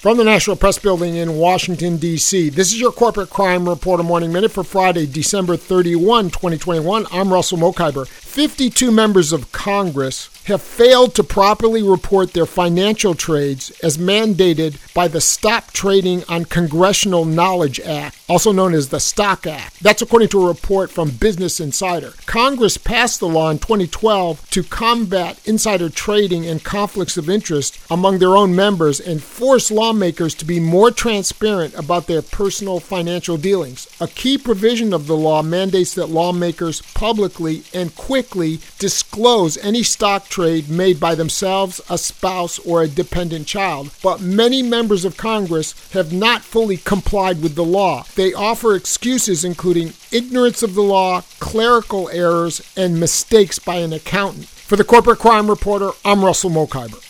From the National Press Building in Washington, D.C., this is your Corporate Crime Reporter Morning Minute for Friday, December 31, 2021. I'm Russell Mokhiber. 52 members of Congress have failed to properly report their financial trades as mandated by the Stop Trading on Congressional Knowledge Act, also known as the Stock Act. That's according to a report from Business Insider. Congress passed the law in 2012 to combat insider trading and conflicts of interest among their own members and force lawmakers to be more transparent about their personal financial dealings. A key provision of the law mandates that lawmakers publicly and quickly disclose any stock trade made by themselves, a spouse, or a dependent child. But many members of Congress have not fully complied with the law. They offer excuses including ignorance of the law, clerical errors, and mistakes by an accountant. For the Corporate Crime Reporter, I'm Russell Mokhiber.